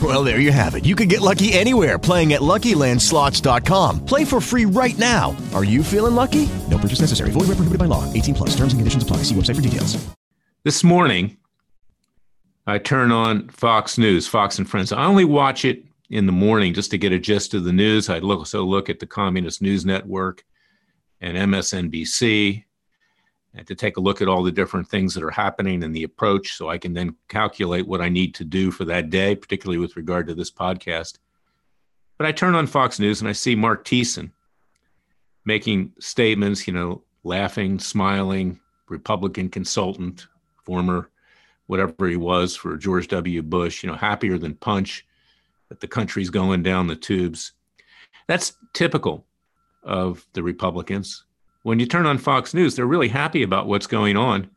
Well, there you have it. You can get lucky anywhere playing at LuckyLandSlots.com. Play for free right now. Are you feeling lucky? No purchase necessary. Void where prohibited by law. 18 plus. Terms and conditions apply. See website for details. This morning, I turn on Fox News, Fox and Friends. I only watch it in the morning just to get a gist of the news. I'd also look at the Communist News Network and MSNBC and to take a look at all the different things that are happening and the approach so I can then calculate what I need to do for that day, particularly with regard to this podcast. But I turn on Fox News and I see Mark Thiessen making statements, you know, laughing, smiling, Republican consultant, former whatever he was for George W. Bush, you know, happier than punch that the country's going down the tubes. That's typical of the Republicans. When you turn on Fox News, they're really happy about what's going on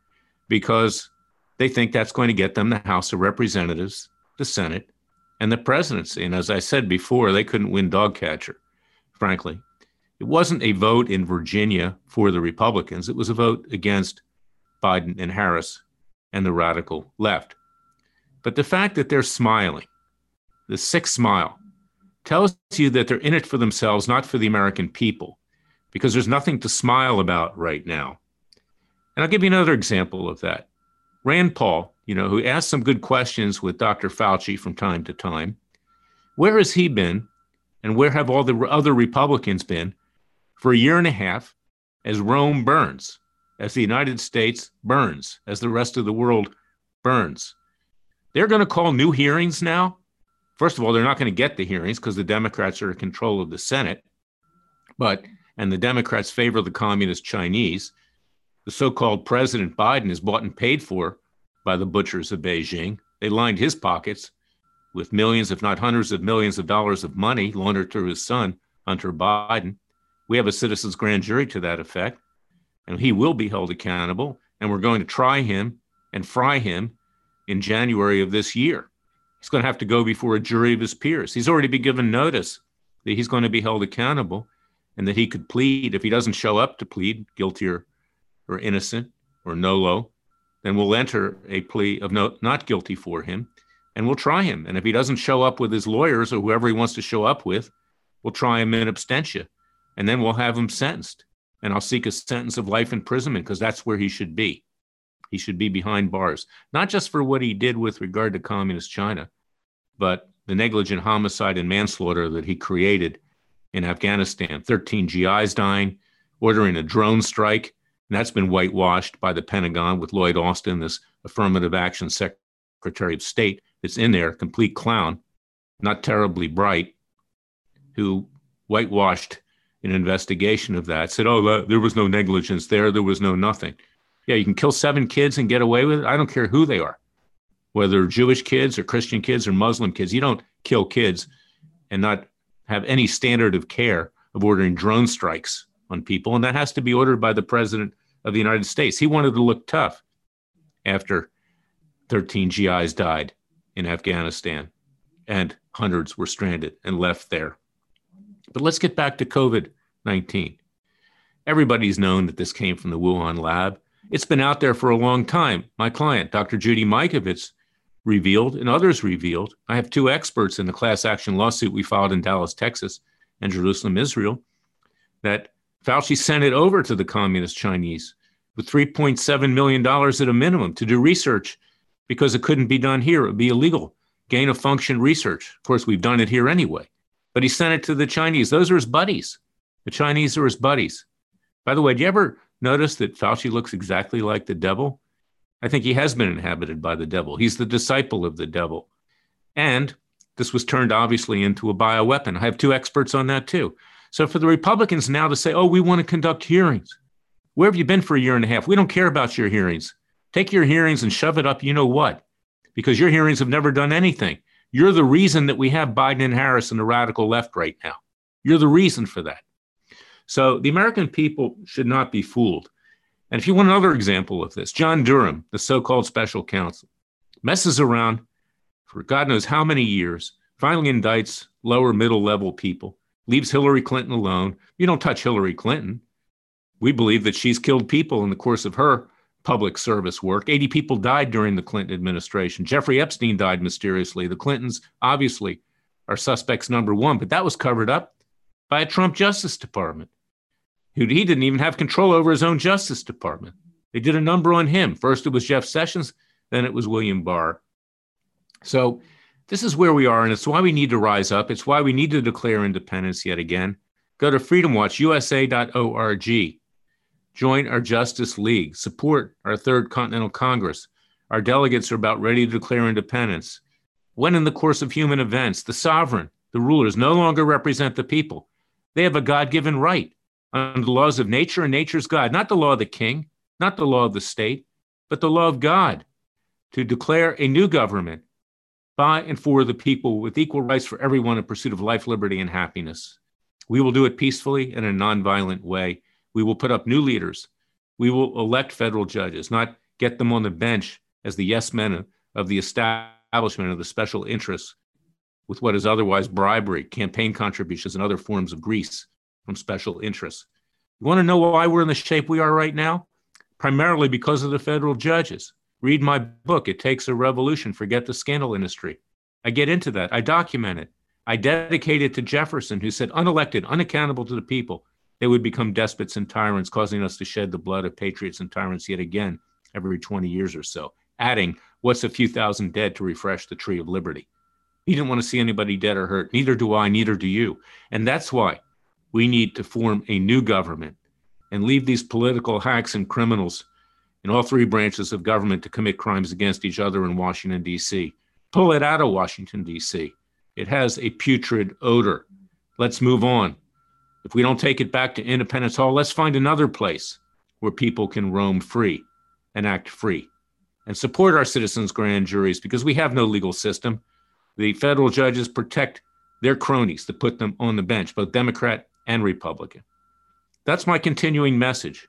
because they think that's going to get them the House of Representatives, the Senate, and the presidency. And as I said before, they couldn't win dog catcher, frankly. It wasn't a vote in Virginia for the Republicans, it was a vote against Biden and Harris and the radical left. But the fact that they're smiling, the sick smile, tells you that they're in it for themselves, not for the American people, because there's nothing to smile about right now. And I'll give you another example of that. Rand Paul, you know, who asked some good questions with Dr. Fauci from time to time, where has he been and where have all the other Republicans been for a year and a half as Rome burns, as the United States burns, as the rest of the world burns? They're going to call new hearings now First of all, they're not going to get the hearings because the Democrats are in control of the Senate. But, and the Democrats favor the communist Chinese. The so called President Biden is bought and paid for by the butchers of Beijing. They lined his pockets with millions, if not hundreds of millions of dollars of money laundered through his son, Hunter Biden. We have a citizens' grand jury to that effect, and he will be held accountable. And we're going to try him and fry him in January of this year. He's going to have to go before a jury of his peers. He's already been given notice that he's going to be held accountable and that he could plead. If he doesn't show up to plead guilty or, or innocent or nolo, then we'll enter a plea of no, not guilty for him and we'll try him. And if he doesn't show up with his lawyers or whoever he wants to show up with, we'll try him in absentia and then we'll have him sentenced. And I'll seek a sentence of life imprisonment because that's where he should be. He should be behind bars, not just for what he did with regard to communist China, but the negligent homicide and manslaughter that he created in Afghanistan 13 GIs dying, ordering a drone strike. And that's been whitewashed by the Pentagon with Lloyd Austin, this affirmative action secretary of state that's in there, complete clown, not terribly bright, who whitewashed an investigation of that, said, oh, there was no negligence there, there was no nothing. Yeah, you can kill seven kids and get away with it. I don't care who they are, whether Jewish kids or Christian kids or Muslim kids. You don't kill kids and not have any standard of care of ordering drone strikes on people. And that has to be ordered by the president of the United States. He wanted to look tough after 13 GIs died in Afghanistan and hundreds were stranded and left there. But let's get back to COVID 19. Everybody's known that this came from the Wuhan lab. It's been out there for a long time. My client, Dr. Judy Mikovits, revealed and others revealed. I have two experts in the class action lawsuit we filed in Dallas, Texas, and Jerusalem, Israel, that Fauci sent it over to the communist Chinese with $3.7 million at a minimum to do research because it couldn't be done here. It would be illegal. Gain of function research. Of course, we've done it here anyway. But he sent it to the Chinese. Those are his buddies. The Chinese are his buddies. By the way, do you ever notice that Fauci looks exactly like the devil? I think he has been inhabited by the devil. He's the disciple of the devil. And this was turned obviously into a bioweapon. I have two experts on that too. So for the Republicans now to say, oh, we want to conduct hearings. Where have you been for a year and a half? We don't care about your hearings. Take your hearings and shove it up, you know what? Because your hearings have never done anything. You're the reason that we have Biden and Harris and the radical left right now. You're the reason for that. So the American people should not be fooled. And if you want another example of this, John Durham, the so called special counsel, messes around for God knows how many years, finally indicts lower middle level people, leaves Hillary Clinton alone. You don't touch Hillary Clinton. We believe that she's killed people in the course of her public service work. 80 people died during the Clinton administration. Jeffrey Epstein died mysteriously. The Clintons, obviously, are suspects number one, but that was covered up by a Trump Justice Department who he didn't even have control over his own Justice Department. They did a number on him. First, it was Jeff Sessions, then it was William Barr. So, this is where we are, and it's why we need to rise up. It's why we need to declare independence yet again. Go to freedomwatchusa.org. Join our Justice League. Support our Third Continental Congress. Our delegates are about ready to declare independence. When, in the course of human events, the sovereign, the rulers, no longer represent the people, they have a God given right under the laws of nature and nature's God, not the law of the king, not the law of the state, but the law of God, to declare a new government by and for the people with equal rights for everyone in pursuit of life, liberty, and happiness. We will do it peacefully in a nonviolent way. We will put up new leaders. We will elect federal judges, not get them on the bench as the yes men of the establishment of the special interests with what is otherwise bribery, campaign contributions, and other forms of grease from special interests. You want to know why we're in the shape we are right now? Primarily because of the federal judges. Read my book, It Takes a Revolution Forget the Scandal Industry. I get into that. I document it. I dedicate it to Jefferson, who said, unelected, unaccountable to the people, they would become despots and tyrants, causing us to shed the blood of patriots and tyrants yet again every 20 years or so. Adding, what's a few thousand dead to refresh the tree of liberty? He didn't want to see anybody dead or hurt. Neither do I, neither do you. And that's why we need to form a new government and leave these political hacks and criminals in all three branches of government to commit crimes against each other in Washington, D.C. Pull it out of Washington, D.C. It has a putrid odor. Let's move on. If we don't take it back to Independence Hall, let's find another place where people can roam free and act free and support our citizens' grand juries because we have no legal system. The federal judges protect their cronies to put them on the bench, both Democrat and Republican. That's my continuing message.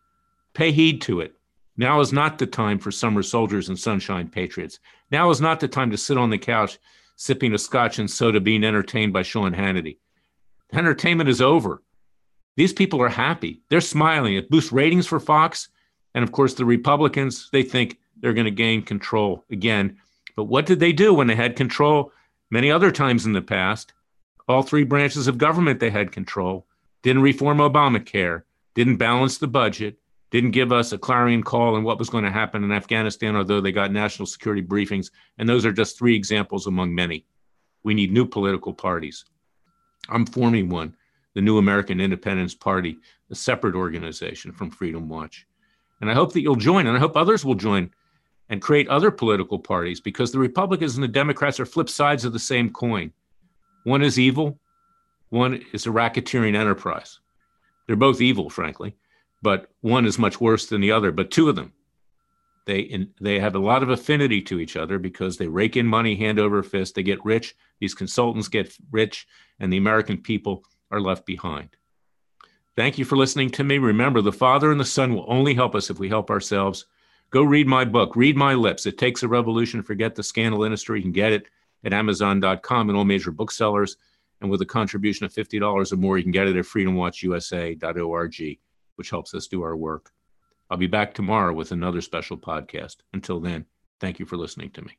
Pay heed to it. Now is not the time for summer soldiers and sunshine patriots. Now is not the time to sit on the couch sipping a scotch and soda being entertained by Sean Hannity. Entertainment is over. These people are happy. They're smiling. It boosts ratings for Fox. And of course, the Republicans, they think they're going to gain control again. But what did they do when they had control many other times in the past? All three branches of government they had control didn't reform Obamacare, didn't balance the budget, didn't give us a clarion call on what was going to happen in Afghanistan, although they got national security briefings. And those are just three examples among many. We need new political parties. I'm forming one, the New American Independence Party, a separate organization from Freedom Watch. And I hope that you'll join, and I hope others will join and create other political parties because the Republicans and the Democrats are flip sides of the same coin. One is evil, one is a racketeering enterprise. They're both evil, frankly, but one is much worse than the other. But two of them, they in, they have a lot of affinity to each other because they rake in money hand over fist. They get rich. These consultants get rich, and the American people are left behind. Thank you for listening to me. Remember, the Father and the Son will only help us if we help ourselves. Go read my book, Read My Lips. It takes a revolution. Forget the scandal industry. You can get it at Amazon.com and all major booksellers. And with a contribution of $50 or more, you can get it at freedomwatchusa.org, which helps us do our work. I'll be back tomorrow with another special podcast. Until then, thank you for listening to me.